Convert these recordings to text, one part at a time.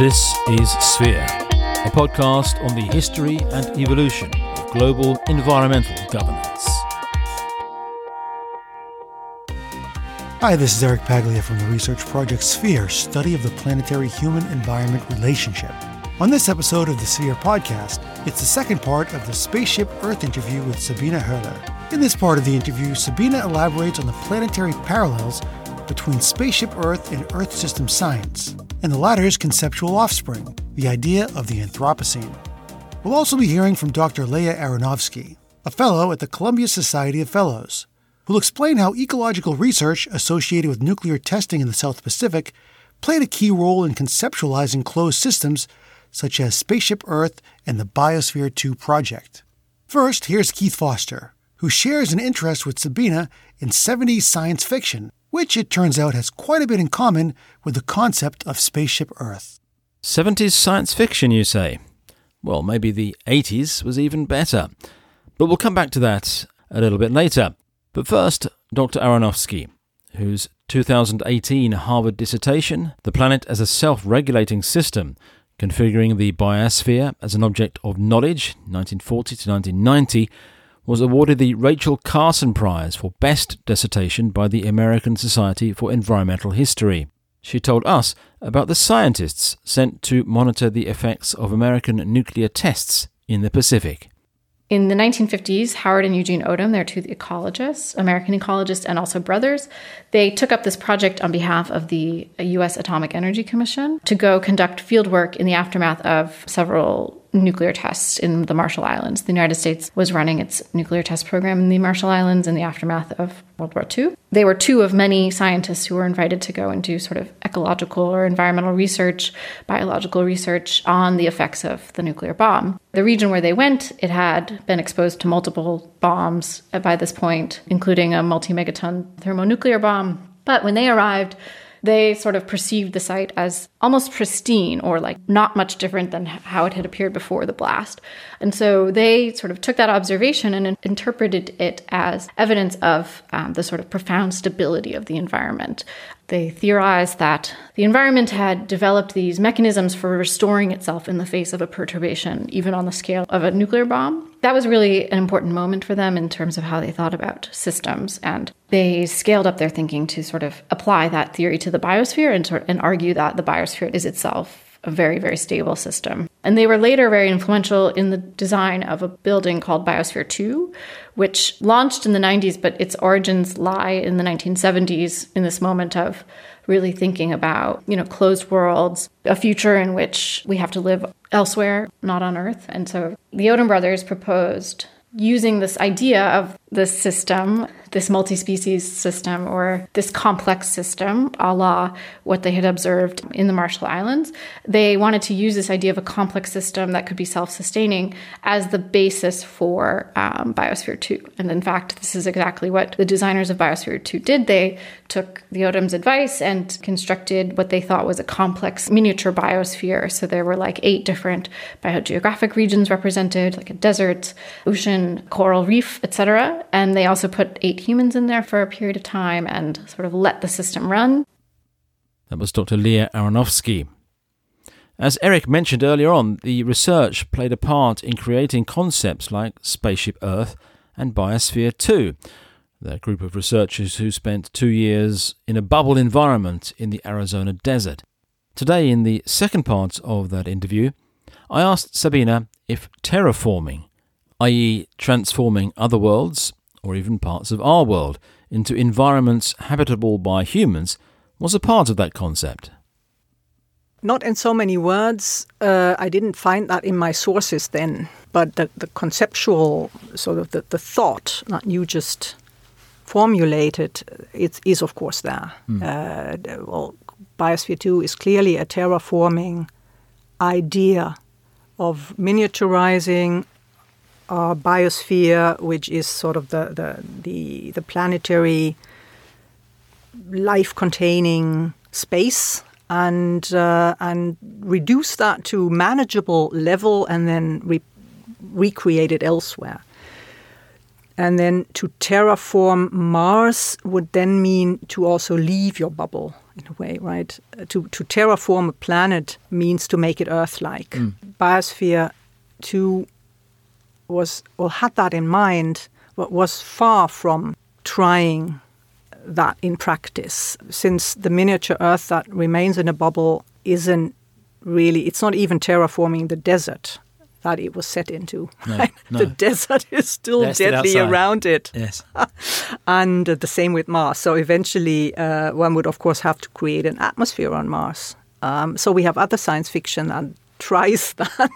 This is Sphere, a podcast on the history and evolution of global environmental governance. Hi, this is Eric Paglia from the research project Sphere, study of the planetary human environment relationship. On this episode of the Sphere podcast, it's the second part of the Spaceship Earth interview with Sabina Höhler. In this part of the interview, Sabina elaborates on the planetary parallels between Spaceship Earth and Earth system science, and the latter's conceptual offspring, the idea of the Anthropocene. We'll also be hearing from Dr. Leah Aronowsky, a fellow at the Columbia Society of Fellows, who'll explain how ecological research associated with nuclear testing in the South Pacific played a key role in conceptualizing closed systems such as Spaceship Earth and the Biosphere 2 project. First, here's Keith Foster, who shares an interest with Sabina in 70s science fiction which it turns out has quite a bit in common with the concept of Spaceship Earth. 70s science fiction, you say? Well, maybe the 80s was even better. But we'll come back to that a little bit later. But first, Dr. Aronowsky, whose 2018 Harvard dissertation, The Planet as a Self Regulating System, Configuring the Biosphere as an Object of Knowledge, 1940 to 1990, was awarded the Rachel Carson Prize for Best Dissertation by the American Society for Environmental History. She told us about the scientists sent to monitor the effects of American nuclear tests in the Pacific. In the 1950s, Howard and Eugene Odum, they're two ecologists, American ecologists, and also brothers, they took up this project on behalf of the U.S. Atomic Energy Commission to go conduct field work in the aftermath of several nuclear tests in the Marshall Islands. The United States was running its nuclear test program in the Marshall Islands in the aftermath of World War II. They were two of many scientists who were invited to go and do sort of ecological or environmental research, biological research on the effects of the nuclear bomb. The region where they went, it had been exposed to multiple bombs by this point, including a multi megaton thermonuclear bomb. But when they arrived, they sort of perceived the site as almost pristine or like not much different than how it had appeared before the blast. And so they sort of took that observation and interpreted it as evidence of um, the sort of profound stability of the environment. They theorized that the environment had developed these mechanisms for restoring itself in the face of a perturbation, even on the scale of a nuclear bomb. That was really an important moment for them in terms of how they thought about systems. And they scaled up their thinking to sort of apply that theory to the biosphere and, sort, and argue that the biosphere is itself a very, very stable system. And they were later very influential in the design of a building called Biosphere 2, which launched in the 90s, but its origins lie in the 1970s in this moment of really thinking about, you know, closed worlds, a future in which we have to live elsewhere, not on Earth. And so the Odum brothers proposed using this idea of this system this multi species system or this complex system, a la what they had observed in the Marshall Islands. They wanted to use this idea of a complex system that could be self sustaining as the basis for um, Biosphere 2. And in fact, this is exactly what the designers of Biosphere 2 did. They took the Odum's advice and constructed what they thought was a complex miniature biosphere. So there were like eight different biogeographic regions represented, like a desert, ocean, coral reef, etc. And they also put eight humans in there for a period of time and sort of let the system run. That was Dr. Leah Aronowsky. As Eric mentioned earlier on, the research played a part in creating concepts like Spaceship Earth and Biosphere 2, the group of researchers who spent two years in a bubble environment in the Arizona desert. Today, in the second part of that interview, I asked Sabina if terraforming, i.e., transforming other worlds, or even parts of our world, into environments habitable by humans, was a part of that concept. Not in so many words. Uh, I didn't find that in my sources then, but the, the conceptual sort of the, the thought that you just formulated it is of course there. Mm. Uh, well, Biosphere 2 is clearly a terraforming idea of miniaturizing our biosphere, which is sort of the the the, the planetary life-containing space, and uh, and reduce that to manageable level, and then re- recreate it elsewhere. And then to terraform Mars would then mean to also leave your bubble in a way, right? To, to terraform a planet means to make it Earth like. Mm. Biosphere 2 was, or had that in mind, but was far from trying that in practice, since the miniature Earth that remains in a bubble isn't really, it's not even terraforming the desert that it was set into. No, no. The desert is still They're deadly still around it. Yes. and uh, the same with Mars. So eventually, uh, one would, of course, have to create an atmosphere on Mars. Um, so we have other science fiction and tries that.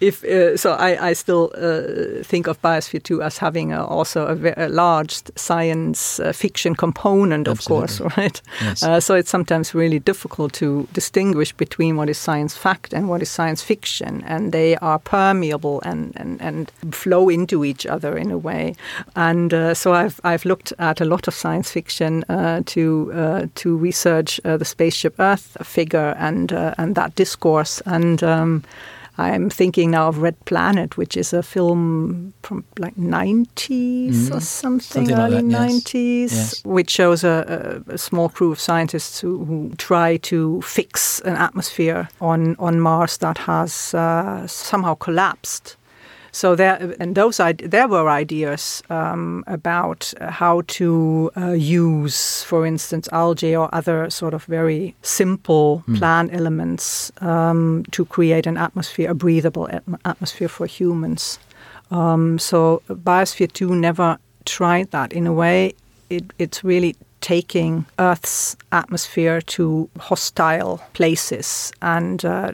if uh, so, I, I still uh, think of Biosphere 2 as having a, also a, very, a, large science uh, fiction component, of course, right? Yes. Uh, so it's sometimes really difficult to distinguish between what is science fact and what is science fiction, and they are permeable and, and, and flow into each other in a way. And uh, so I've I've looked at a lot of science fiction uh, to to research the spaceship Earth figure and and that discourse and um, I'm thinking now of Red Planet, which is a film from like 90s mm. or something, something early like that, 90s, yes. Yes. which shows a, a, a, small crew of scientists who, who, try to fix an atmosphere on, on Mars that has uh, somehow collapsed. So there, and those there were ideas um, about how to uh, use, for instance, algae or other sort of very simple mm. plant elements um, to create an atmosphere, a breathable atmosphere for humans. Um, so Biosphere 2 never tried that. In a way, it, it's really taking Earth's atmosphere to hostile places and, uh,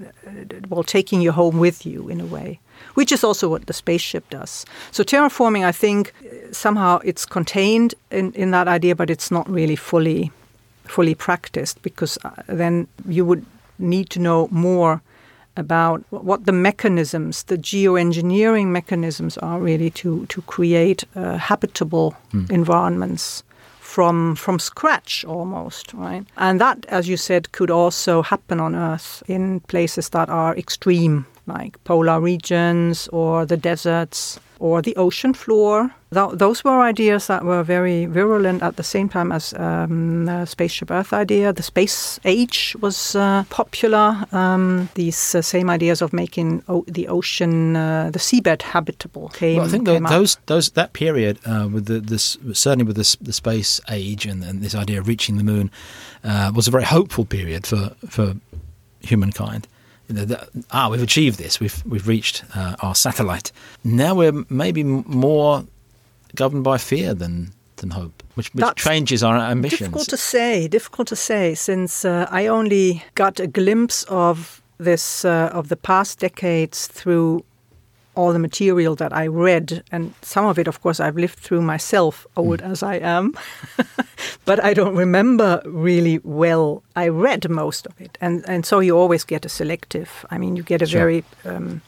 well, taking you home with you in a way which is also what the spaceship does. So terraforming, I think, somehow it's contained in, in that idea, but it's not really fully fully practiced because uh, then you would need to know more about what the mechanisms, the geoengineering mechanisms are really to to create uh, habitable mm. environments from from scratch almost, right? And that, as you said, could also happen on Earth in places that are extreme like polar regions or the deserts or the ocean floor. Th- those were ideas that were very virulent at the same time as um, the spaceship Earth idea. The space age was uh, popular. Um, these uh, same ideas of making o- the ocean, uh, the seabed habitable came. Well, I think the, those those that period uh, with the this certainly with this, the space age and, and, this idea of reaching the moon uh, was a very hopeful period for for humankind you know, that, ah, we've achieved this. We've we've reached uh, our satellite. Now we're maybe more governed by fear than than hope, which, which changes our ambitions. Difficult to say. Difficult to say, since uh, I only got a glimpse of this uh, of the past decades through all the material that I read, and some of it, of course, I've lived through myself, old mm. as I am, but I don't remember really well. I read most of it, and and so you always get a selective. I mean, you get a sure. very um,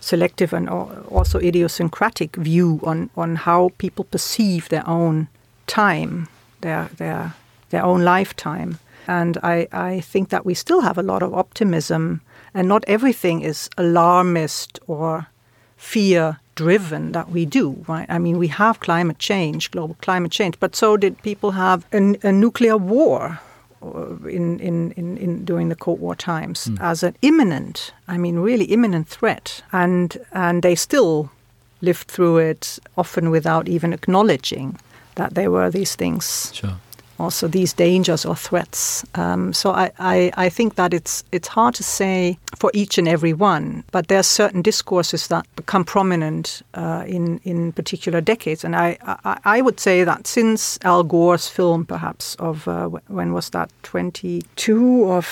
selective and also idiosyncratic view on on how people perceive their own time, their their their own lifetime. And I, I think that we still have a lot of optimism, and not everything is alarmist or fear driven that we do, right? I mean, we have climate change, global climate change, but so did people have a, a nuclear war uh, in, in, in, in, during the Cold War times mm. as an imminent, I mean, really imminent threat. And, and they still lived through it, often without even acknowledging that there were these things. Sure also these dangers or threats. Um, so I, I, I, think that it's it's hard to say for each and every one, but there are certain discourses that become prominent uh, in in particular decades, and I, I, I would say that since Al Gore's film, perhaps of uh, when was that twenty two or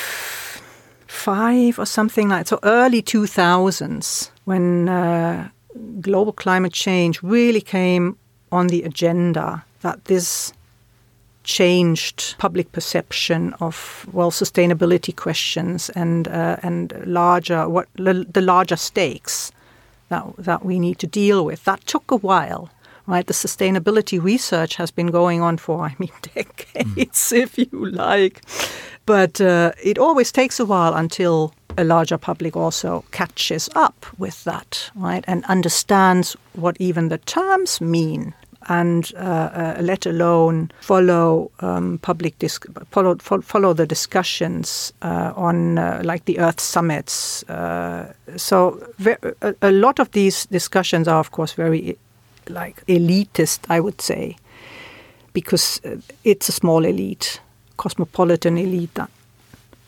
five or something like so early two thousands when uh, global climate change really came on the agenda that this changed public perception of well sustainability questions and uh, and larger what the larger stakes that that we need to deal with. That took a while, right? The sustainability research has been going on for I mean decades, mm. if you like, but uh, it always takes a while until a larger public also catches up with that, right, and understands what even the terms mean and uh, uh, let alone follow um, public follow, follow the discussions uh, on uh, like the Earth summits. So a, a, lot of these discussions are, of course, very like elitist, I would say, because it's a small elite, cosmopolitan elite that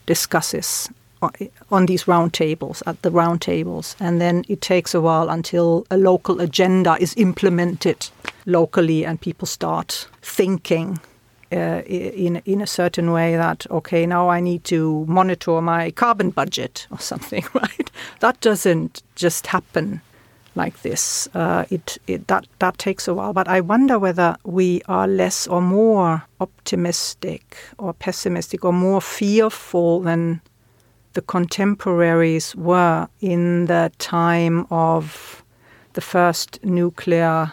discusses on these roundtables, at the roundtables, and then it takes a while until a local agenda is implemented locally and people start thinking uh, in in a certain way that okay now I need to monitor my carbon budget or something right? That doesn't just happen like this. Uh, it, it that that takes a while. But I wonder whether we are less or more optimistic or pessimistic or more fearful than the contemporaries were in the time of the first nuclear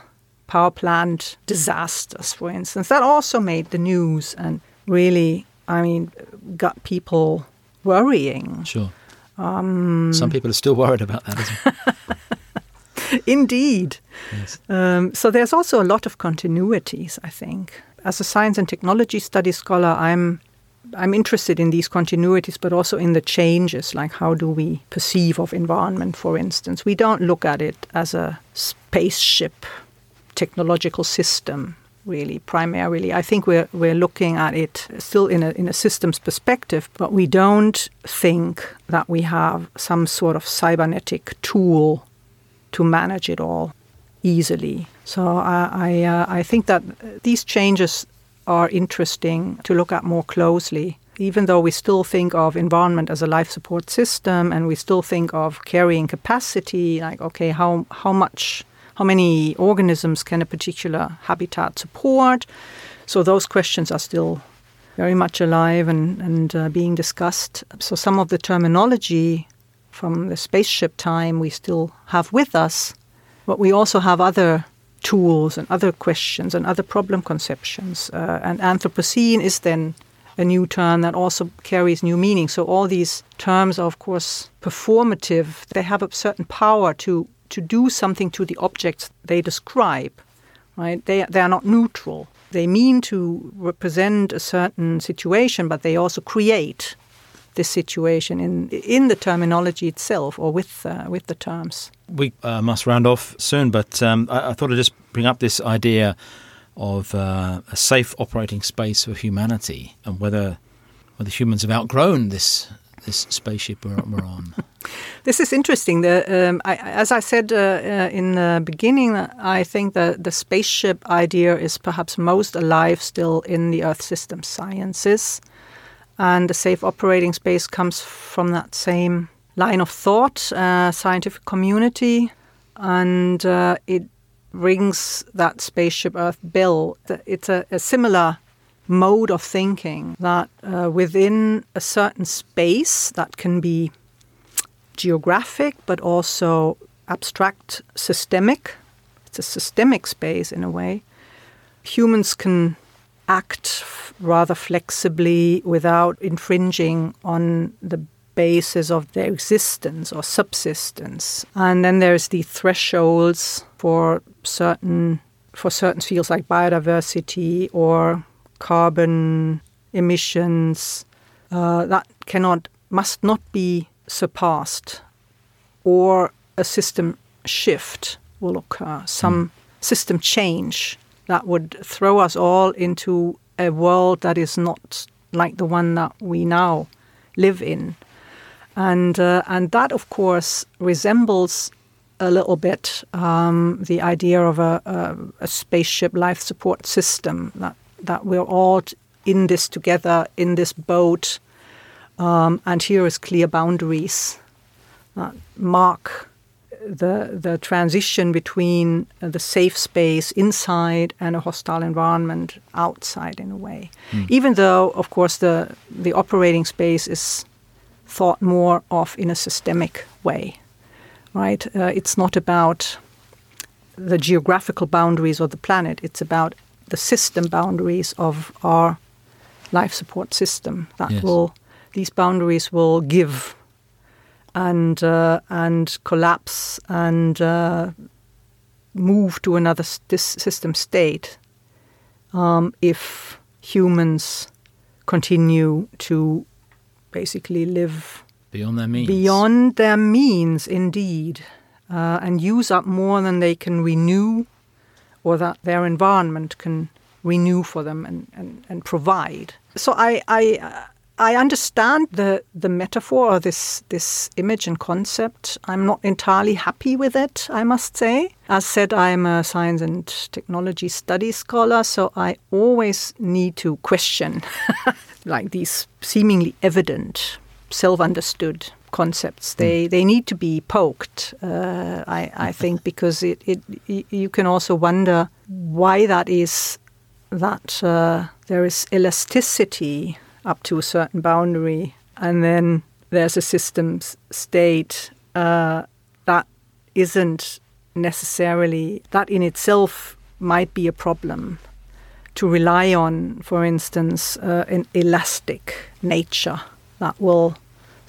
power plant disasters, for instance. That also made the news and really, I mean, got people worrying. Sure. Um, Some people are still worried about that. Indeed. Yes. Um, so there's also a lot of continuities, I think. As a science and technology studies scholar, I'm I'm interested in these continuities, but also in the changes, like how do we perceive of environment, for instance. We don't look at it as a spaceship technological system, really, primarily. I think we're, we're looking at it still in a, in a systems perspective, but we don't think that we have some sort of cybernetic tool to manage it all easily. So I, I, uh, I think that these changes are interesting to look at more closely. Even though we still think of environment as a life support system and we still think of carrying capacity, like, okay, how, how much, how many organisms can a particular habitat support? So those questions are still very much alive and, and uh, being discussed. So some of the terminology from the spaceship time we still have with us, but we also have other tools and other questions and other problem conceptions. Uh, and Anthropocene is then a new term that also carries new meaning. So all these terms are, of course, performative. They have a certain power to to do something to the objects they describe. Right? They they are not neutral. They mean to represent a certain situation, but they also create this situation in in the terminology itself or with uh, with the terms. We uh, must round off soon, but um, I, I, thought I'd just bring up this idea of uh, a safe operating space for humanity and whether whether humans have outgrown this this spaceship we're, we're on. this is interesting. The, um, I, as I said uh, uh, in the beginning, I think that the spaceship idea is perhaps most alive still in the Earth system sciences. And the safe operating space comes from that same line of thought, uh, scientific community, and uh, it rings that spaceship Earth bell. It's a, a similar mode of thinking that uh, within a certain space that can be geographic but also abstract, systemic, it's a systemic space in a way, humans can act rather flexibly without infringing on the basis of their existence or subsistence. And then there's the thresholds for certain for certain fields like biodiversity or carbon emissions uh, that cannot must not be surpassed, or a system shift will occur, some mm. system change that would throw us all into a world that is not like the one that we now live in. And, uh, and that, of course, resembles a little bit um, the idea of a, a, a, spaceship life support system that, that we're all in this together, in this boat, um, and here is clear boundaries. That mark the the transition between uh, the safe space inside and a hostile environment outside in a way. Mm. even though of course the the operating space is thought more of in a systemic way right? Uh, it's not about the geographical boundaries of the planet. It's about the system boundaries of our life support system that yes. will these boundaries will give and uh, and collapse and uh, move to another s- this system state um, if humans continue to basically live Beyond their means. beyond their means, indeed, uh, and use up more than they can renew or that their environment can renew for them and, and, and provide. So I, I, uh, I understand the, the metaphor or this, this image and concept. I'm not entirely happy with it, I must say. As said, I'm a science and technology studies scholar, so I always need to question like these seemingly evident self-understood concepts. They they need to be poked. Uh, I I think because it it you can also wonder why that is that uh, there is elasticity up to a certain boundary, and then there's a systems state uh, that isn't necessarily that in itself might be a problem to rely on, for instance, uh, an elastic nature that will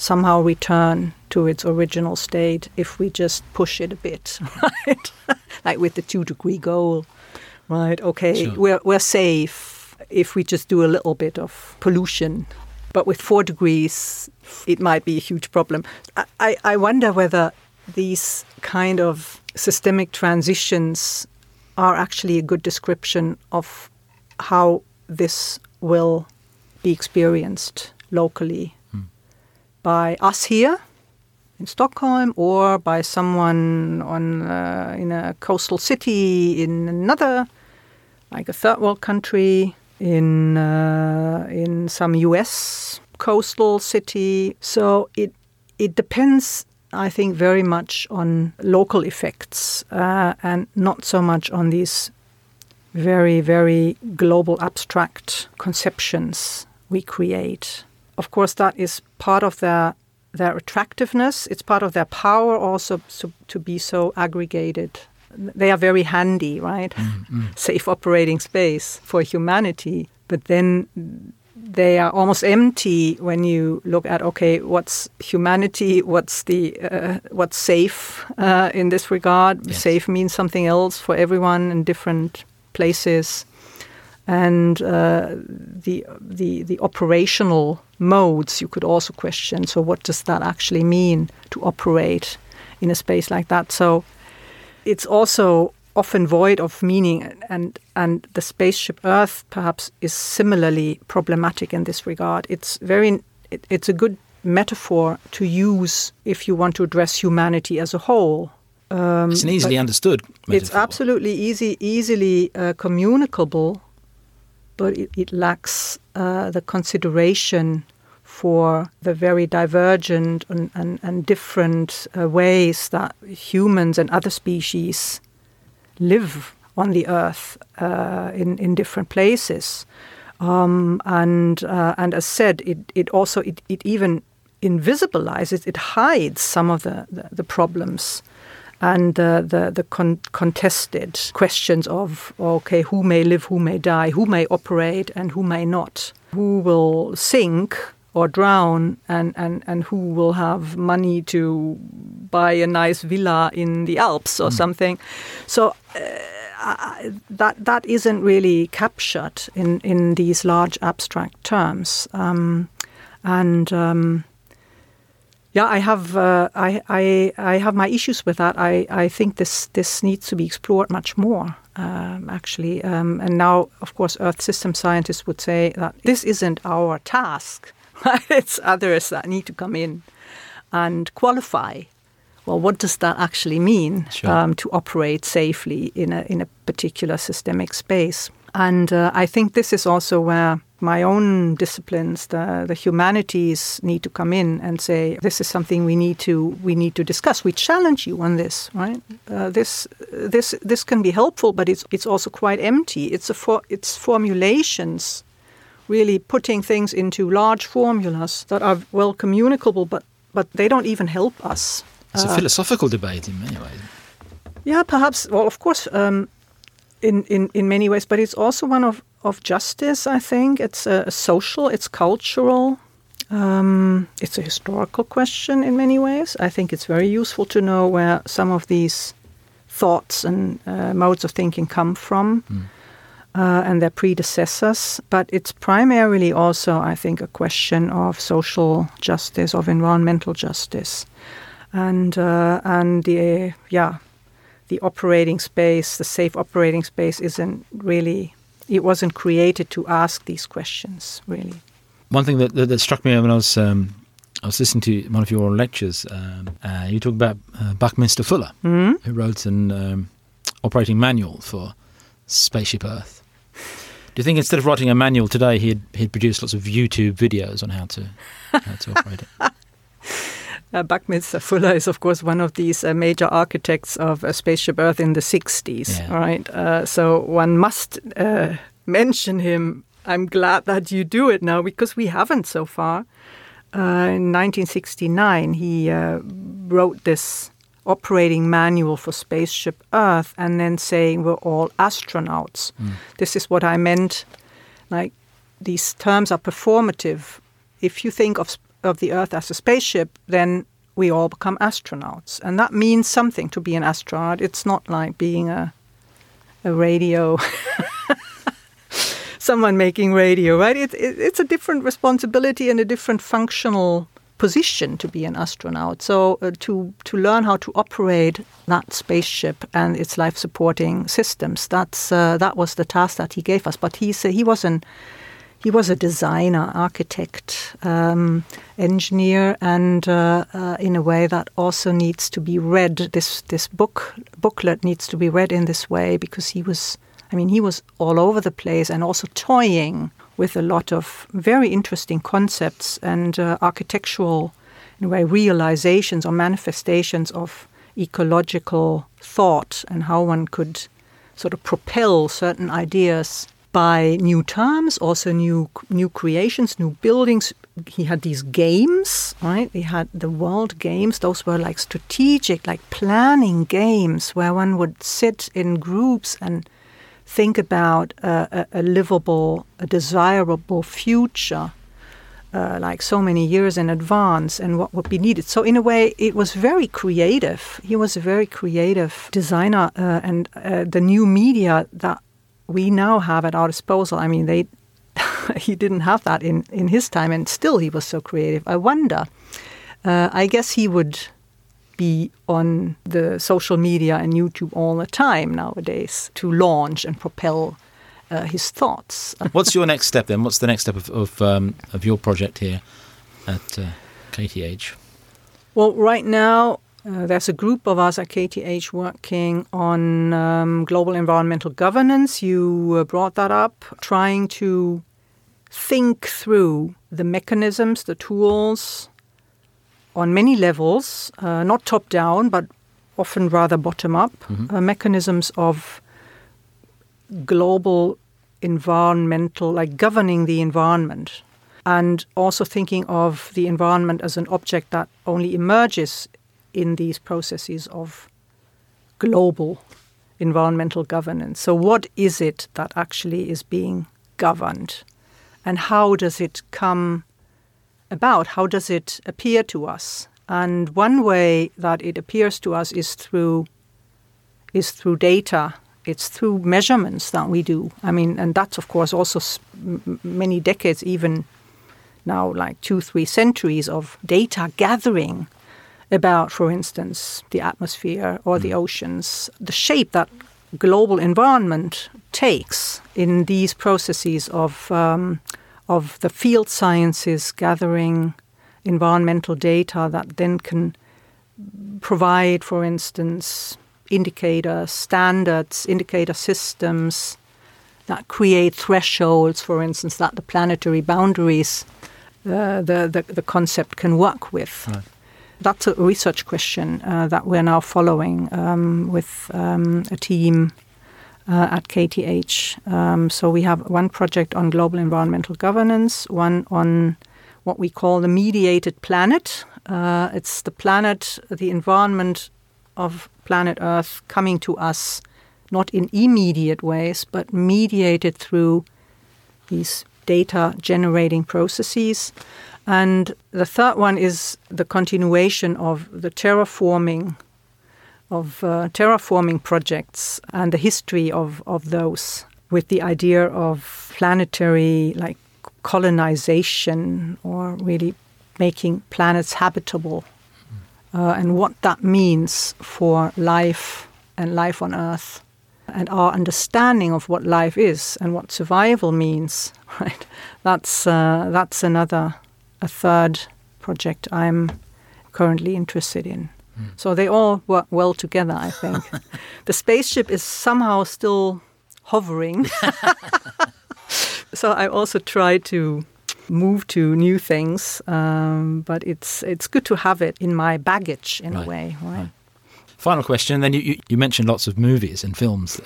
somehow return to its original state if we just push it a bit, right? like with the two degree goal, right? Okay, Sure. we're, we're safe if we just do a little bit of pollution. But with four degrees, it might be a huge problem. I, I, I wonder whether these kind of systemic transitions are actually a good description of how this will be experienced locally by us here in Stockholm or by someone on uh, in a coastal city in another like a third world country in uh, in some US coastal city so it it depends I think very much on local effects uh, and not so much on these very, very global abstract conceptions we create. Of course, that is part of their their attractiveness. It's part of their power also to, to be so aggregated. They are very handy, right? Safe operating space for humanity. But then they are almost empty when you look at okay, what's humanity? What's the uh, what's safe uh, in this regard? Yes. Safe means something else for everyone in different places, and uh, the the the operational modes you could also question. So, what does that actually mean to operate in a space like that? So, it's also often void of meaning and and the spaceship earth perhaps is similarly problematic in this regard it's very it, it's a good metaphor to use if you want to address humanity as a whole um, It's an easily understood. it's absolutely easy easily uh, communicable but it, it lacks uh, the consideration for the very divergent and, and, and different uh, ways that humans and other species live on the earth uh, in, in different places. Um, and, uh, and as said, it, it also, it, it even invisibilizes, it hides some of the, the, the problems and uh, the the con- contested questions of okay, who may live, who may die, who may operate, and who may not, who will sink or drown, and and and who will have money to buy a nice villa in the Alps or something. So. Uh, I- that that isn't really captured in, in these large abstract terms, um, and um, yeah, I have uh, I, I I have my issues with that. I, I think this this needs to be explored much more, um, actually. Um, and now, of course, Earth system scientists would say that this isn't our task. It's others that need to come in and qualify. Well, what does that actually mean Sure. um, to operate safely in a in a particular systemic space? And uh, I think this is also where my own disciplines, the, the humanities, need to come in and say this is something we need to we need to discuss. We challenge you on this, right? Uh, this this this can be helpful, but it's it's also quite empty. It's a for, it's formulations, really putting things into large formulas that are well communicable, but but they don't even help us. It's a philosophical debate in many ways. Yeah, perhaps. Well, of course, um, in, in, in many ways, but it's also one of, of justice, I think. It's a social, it's cultural. Um, it's a historical question in many ways. I think it's very useful to know where some of these thoughts and uh, modes of thinking come from mm. uh, and their predecessors. But it's primarily also, I think, a question of social justice, of environmental justice, and uh, and the yeah, the operating space, the safe operating space, isn't really. It wasn't created to ask these questions, really one thing that, that, that struck me when I was um, I was listening to one of your lectures. Um, uh, you talk about uh, Buckminster Fuller, mm-hmm. who wrote an um, operating manual for Spaceship Earth. Do you think instead of writing a manual today, he'd he'd produce lots of YouTube videos on how to how to operate it? Uh, Buckminster Fuller is, of course, one of these uh, major architects of uh, Spaceship Earth in the 60s, yeah. right? Uh, so one must uh, mention him I'm glad that you do it now because we haven't so far. Uh, in 1969, he uh, wrote this operating manual for Spaceship Earth and then saying we're all astronauts. Mm. This is what I meant. Like, these terms are performative. If you think of, of the Earth as a spaceship, then we all become astronauts. And that means something to be an astronaut. It's not like being a, a radio someone making radio, right? It, it, it's a different responsibility and a different functional position to be an astronaut. So uh, to to learn how to operate that spaceship and its life supporting systems, that's uh, that was the task that he gave us. But he's uh, he was an he was a designer, architect, um, engineer, and uh, uh, in a way that also needs to be read. This this book booklet needs to be read in this way because he was I mean, he was all over the place and also toying with a lot of very interesting concepts and uh, architectural, in a way, realizations or manifestations of ecological thought and how one could sort of propel certain ideas by new terms, also new new creations, new buildings. He had these games, right? He had the world games. Those were like strategic, like planning games where one would sit in groups and think about a, a livable, a desirable future, uh, like so many years in advance, and what would be needed. So, in a way, it was very creative. He was a very creative designer, uh, and uh, the new media that we now have at our disposal. I mean, they he didn't have that in in his time, and still he was so creative. I wonder. Uh, I guess he would be on the social media and YouTube all the time nowadays to launch and propel uh, his thoughts. What's your next step then? What's the next step of of, um, of your project here at uh, KTH? Well, right now uh, there's a group of us at KTH working on um, global environmental governance. You uh, brought that up, trying to think through the mechanisms, the tools, on many levels, uh, not top down, but often rather bottom up, mm-hmm. uh, mechanisms of global environmental, like governing the environment, and also thinking of the environment as an object that only emerges in these processes of global environmental governance. So, what is it that actually is being governed? And how does it come about how does it appear to us. And one way that it appears to us is through is through data. It's through measurements that we do. I mean, and that's of course also many decades, even now, like two, three centuries of data gathering about, for instance, the atmosphere or the mm. oceans, the shape that global environment takes in these processes of um, of the field sciences gathering environmental data that then can provide, for instance, indicator standards, indicator systems that create thresholds, for instance, that the planetary boundaries uh, the, the, the concept can work with. Right. That's a research question uh, that we're now following um, with um, a team uh, at KTH. Um, so we have one project on global environmental governance, one on what we call the mediated planet. Uh, it's the planet, the environment of planet Earth coming to us not in immediate ways, but mediated through these data generating processes. And the third one is the continuation of the terraforming of uh, terraforming projects and the history of, of those with the idea of planetary like colonization or really making planets habitable uh, and what that means for life and life on Earth and our understanding of what life is and what survival means. Right, that's uh, that's another a third project I'm currently interested in. Mm. So they all work well together, I think. the spaceship is somehow still hovering. so I also try to move to new things, um, but it's it's good to have it in my baggage in right. a way, right? right. Final question. Then you, you, you, mentioned lots of movies and films.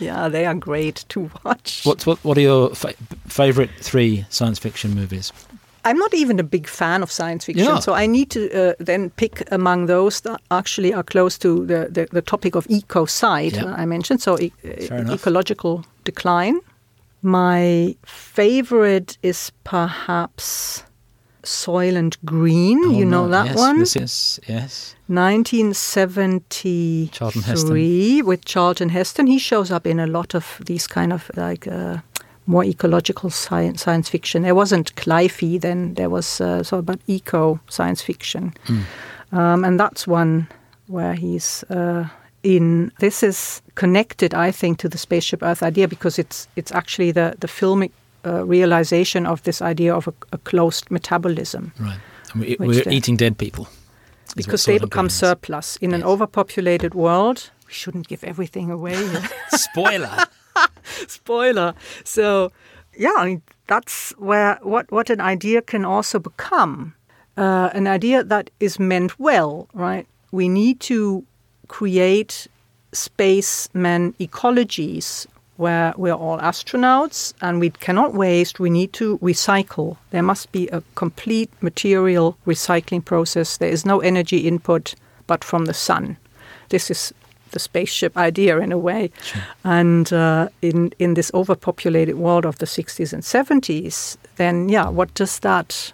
yeah, they are great to watch. What what what are your fa- favorite three science fiction movies? I'm not even a big fan of science fiction, yeah. so I need to uh, then pick among those that actually are close to the, the, the topic of ecocide yeah. I mentioned. So e- ecological decline. My favorite is perhaps Soylent Green. Oh, you know no. that yes, one? Yes, yes. 1973 Charlton with Charlton Heston. He shows up in a lot of these kind of like uh, more ecological science, science fiction. There wasn't cli-fi then, there was uh, sort of about eco science fiction. Mm. Um, and that's one where he's uh, in. This is connected, I think, to the spaceship Earth idea because it's it's actually the the filmic uh, realization of this idea of a, a closed metabolism. Right, we, we're eating dead people because they become surplus in yes. an overpopulated world. We shouldn't give everything away. Spoiler. Spoiler. So, yeah, I mean, that's where what, what an idea can also become. Uh, an idea that is meant well, right? We need to create spaceman ecologies where we're all astronauts and we cannot waste, we need to recycle. There must be a complete material recycling process. There is no energy input but from the sun. This is the spaceship idea in a way. Sure. And uh, in in this overpopulated world of the 60s and 70s, then yeah, what does that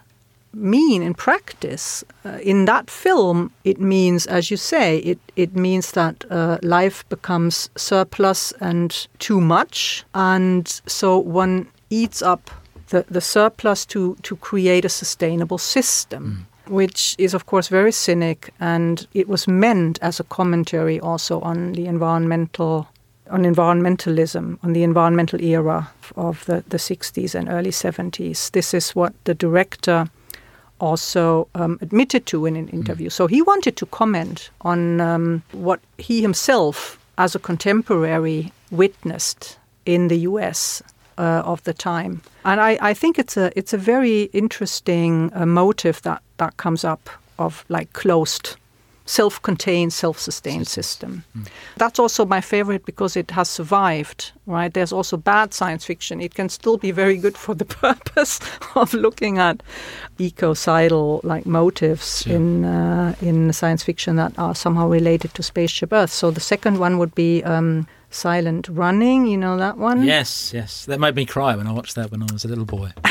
mean in practice? Uh, in that film, it means, as you say, it it means that uh, life becomes surplus and too much, and so one eats up the, the surplus to to create a sustainable system. Mm which is, of course, very cynic, and it was meant as a commentary also on the environmental. On environmentalism, on the environmental era of the, the 60s and early 70s. This is what the director also um, admitted to in an interview. Mm. So he wanted to comment on um, what he himself, as a contemporary, witnessed in the US uh, of the time. And I, I, think it's a it's a very interesting uh, motive that that comes up of like closed self-contained self-sustained system. Mm. that's also my favorite because it has survived right? There's also bad science fiction. It can still be very good for the purpose of looking at ecocidal like motives sure. in uh, in science fiction that are somehow related to spaceship earth. So the second one would be um, Silent Running, you know that one? Yes, yes. That made me cry when I watched that when I was a little boy.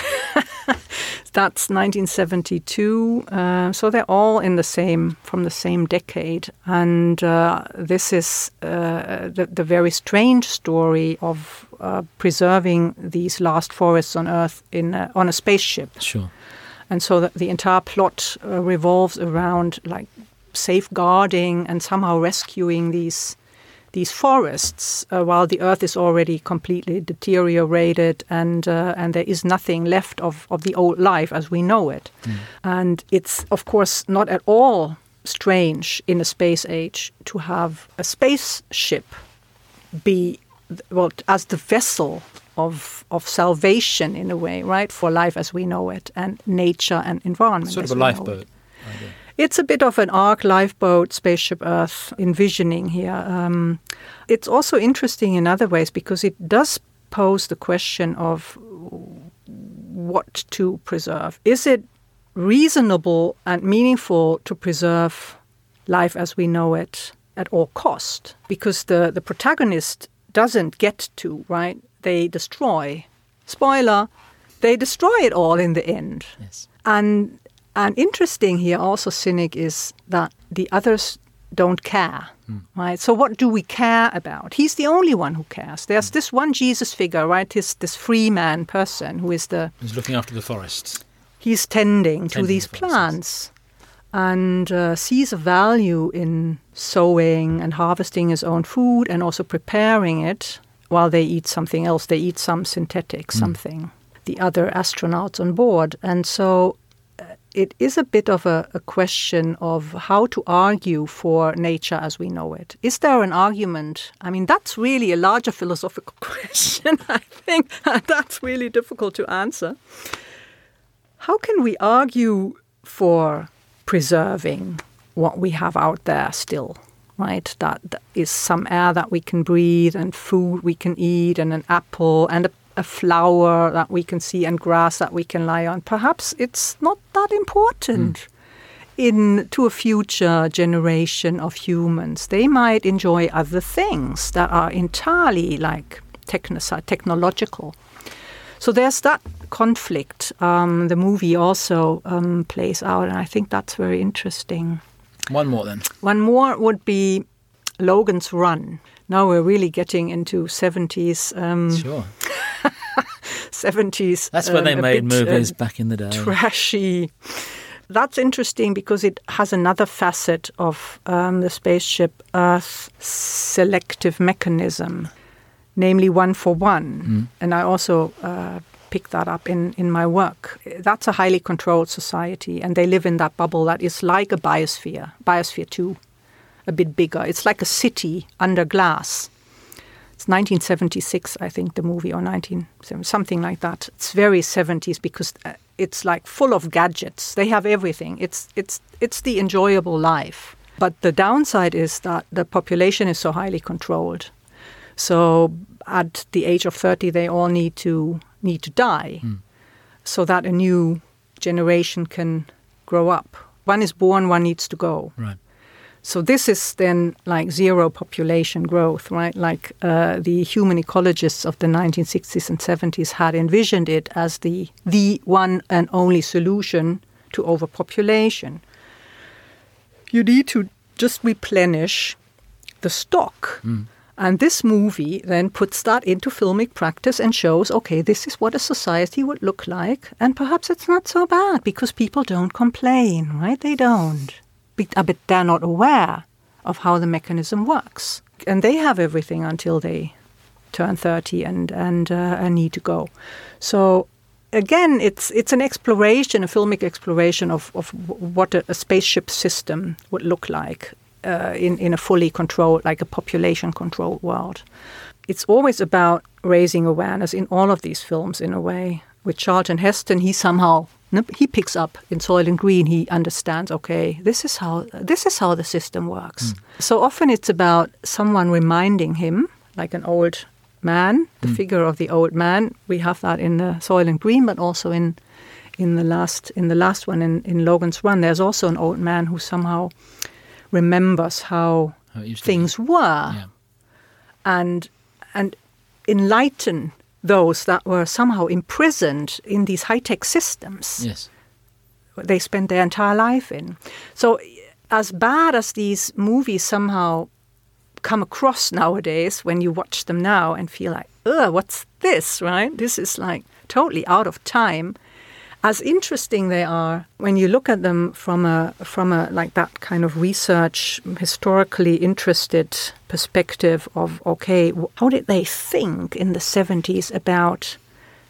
That's 1972. Uh, so they're all in the same, from the same decade. And uh, this is uh, the, the, very strange story of uh, preserving these last forests on Earth in on a spaceship. Sure. And so the, the entire plot uh, revolves around like safeguarding and somehow rescuing these these forests uh, while the earth is already completely deteriorated and uh, and there is nothing left of, of the old life as we know it. Mm. And it's of course not at all strange in a space age to have a spaceship be well as the vessel of of salvation in a way, right, for life as we know it and nature and environment. Sort of a lifeboat. It's a bit of an ark lifeboat, Spaceship Earth envisioning here. Um, it's also interesting in other ways because it does pose the question of what to preserve. Is it reasonable and meaningful to preserve life as we know it at all cost? Because the, the protagonist doesn't get to, right? They destroy. Spoiler, they destroy it all in the end. Yes. And and interesting here also cynic is that the others don't care. Hmm. Right? So what do we care about? He's the only one who cares. There's hmm. this one Jesus figure, right? This this Freeman person who is the He's looking after the forests. he's tending, to these the plants and uh, sees a value in sowing and harvesting his own food and also preparing it while they eat something else. They eat some synthetic hmm. something, the other astronauts on board. And so it is a bit of a, a question of how to argue for nature as we know it. Is there an argument? I mean, that's really a larger philosophical question, I think. that's really difficult to answer. How can we argue for preserving what we have out there still? Right, that, that is some air that we can breathe, and food we can eat, and an apple, and a, a flower that we can see, and grass that we can lie on. Perhaps it's not that important in to a future generation of humans. They might enjoy other things that are entirely like technoci- technological. So there's that conflict. Um, the movie also um, plays out, and I think that's very interesting. One more then. One more would be Logan's Run. Now we're really getting into 70s, um, Sure. 70s. That's when they um, a made bit, movies um, back in the day. trashy. That's interesting because it has another facet of um, the spaceship Earth selective mechanism, namely one for one. And I also uh, picked that up in, in my work. That's a highly controlled society, and they live in that bubble that is like a biosphere, Biosphere 2, a bit bigger. It's like a city under glass. It's 1976, I think, the movie, or 19 something like that. It's very 70s because uh, it's like full of gadgets. They have everything. It's it's it's the enjoyable life. But the downside is that the population is so highly controlled. So at the age of 30, they all need to need to die, so that a new generation can grow up. One is born, one needs to go. Right. So this is then like zero population growth, right? Like uh, the human ecologists of the 1960s and 70s had envisioned it as the the one and only solution to overpopulation. You need to just replenish the stock. And this movie then puts that into filmic practice and shows, okay, this is what a society would look like, and perhaps it's not so bad because people don't complain, right? They don't. Be- uh, But they're not aware of how the mechanism works. And they have everything until they turn 30 and, and, uh, and need to go. So again, it's, it's an exploration, a filmic exploration of, of what a, a spaceship system would look like uh, in, in a fully controlled, like a population controlled world. It's always about raising awareness in all of these films, in a way. With Charlton Heston, he somehow he picks up in Soylent Green. He understands. Okay, this is how this is how the system works. Hmm. So often it's about someone reminding him, like an old man, the hmm. figure of the old man. We have that in the Soylent Green, but also in in the last in the last one in, in Logan's Run. There's also an old man who somehow remembers how How it used to be. things were Yeah. and and enlighten those that were somehow imprisoned in these high tech systems Yes. they spent their entire life in. So, as bad as these movies somehow come across nowadays, when you watch them now and feel like, ugh, what's this, right? This is like totally out of time. As interesting they are when you look at them from a from a like that kind of research, historically interested perspective of okay, how did they think in the seventies about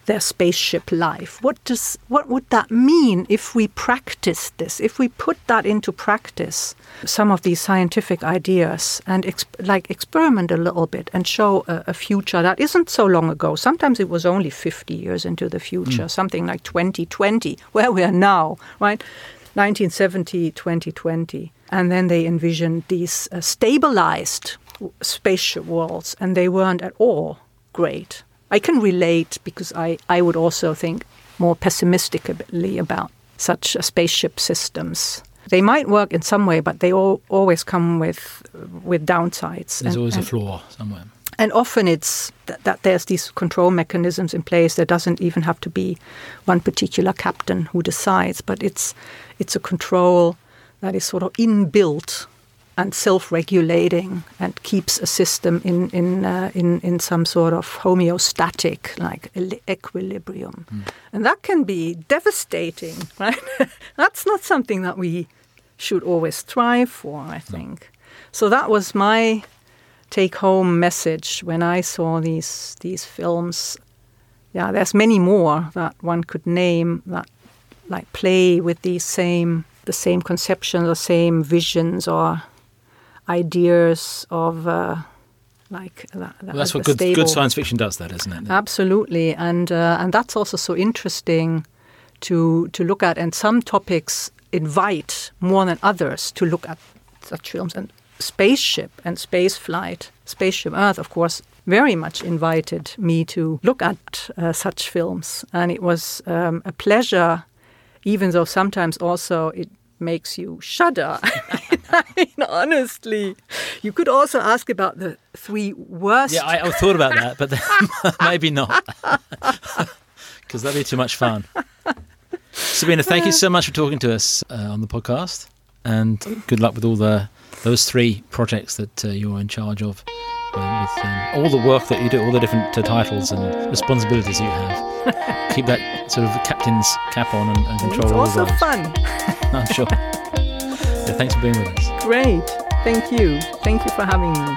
their spaceship life. What does what would that mean if we practiced this? If we put that into practice, some of these scientific ideas and exp- like experiment a little bit and show a, a future that isn't so long ago. Sometimes it was only 50 years into the future, something like 2020, where we are now, right? 1970, 2020. And then they envisioned these uh, stabilized spaceship worlds, and they weren't at all great. I can relate because I, I would also think more pessimistically about such spaceship systems. They might work in some way, but they all, always come with with downsides. There's And- always a and flaw somewhere. and often it's th- that there's these control mechanisms in place. There doesn't even have to be one particular captain who decides, but it's it's a control that is sort of inbuilt and self-regulating and keeps a system in in uh, in in some sort of homeostatic like equilibrium, mm. and that can be devastating. Right? That's not something that we should always strive for. I think. No. So that was my take-home message when I saw these these films. Yeah, there's many more that one could name that like play with these same the same conceptions or same visions or ideas of uh, like that, well, that's what good, good science fiction does that isn't it? Absolutely and uh, and that's also so interesting to to look at and some topics invite more than others to look at such films and spaceship and space flight spaceship earth of course very much invited me to look at uh, such films. And it was um, a pleasure even though sometimes also it makes you shudder. I mean, honestly, you could also ask about the three worst. Yeah, I, I thought about that, but maybe not, because that'd be too much fun. Sabina, thank you so much for talking to us uh, on the podcast, and good luck with all the those three projects that uh, you're in charge of with um, all the work that you do, all the different uh, titles and responsibilities you have. Keep that sort of captain's cap on and, and control it's all also fun. I'm oh, sure. Yeah, thanks for being with us. Great. Thank you. Thank you for having me.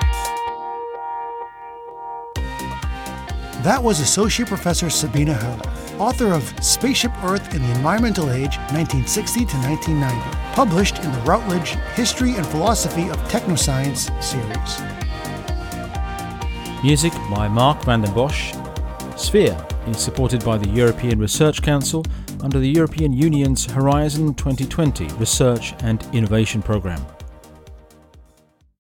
That was Associate Professor Sabina Höhler, author of Spaceship Earth in the Environmental Age, 1960 to 1990, published in the Routledge History and Philosophy of Technoscience series. Music by Mark van den Bosch. Sphere is supported by the European Research Council under the European Union's Horizon 2020 Research and Innovation Programme.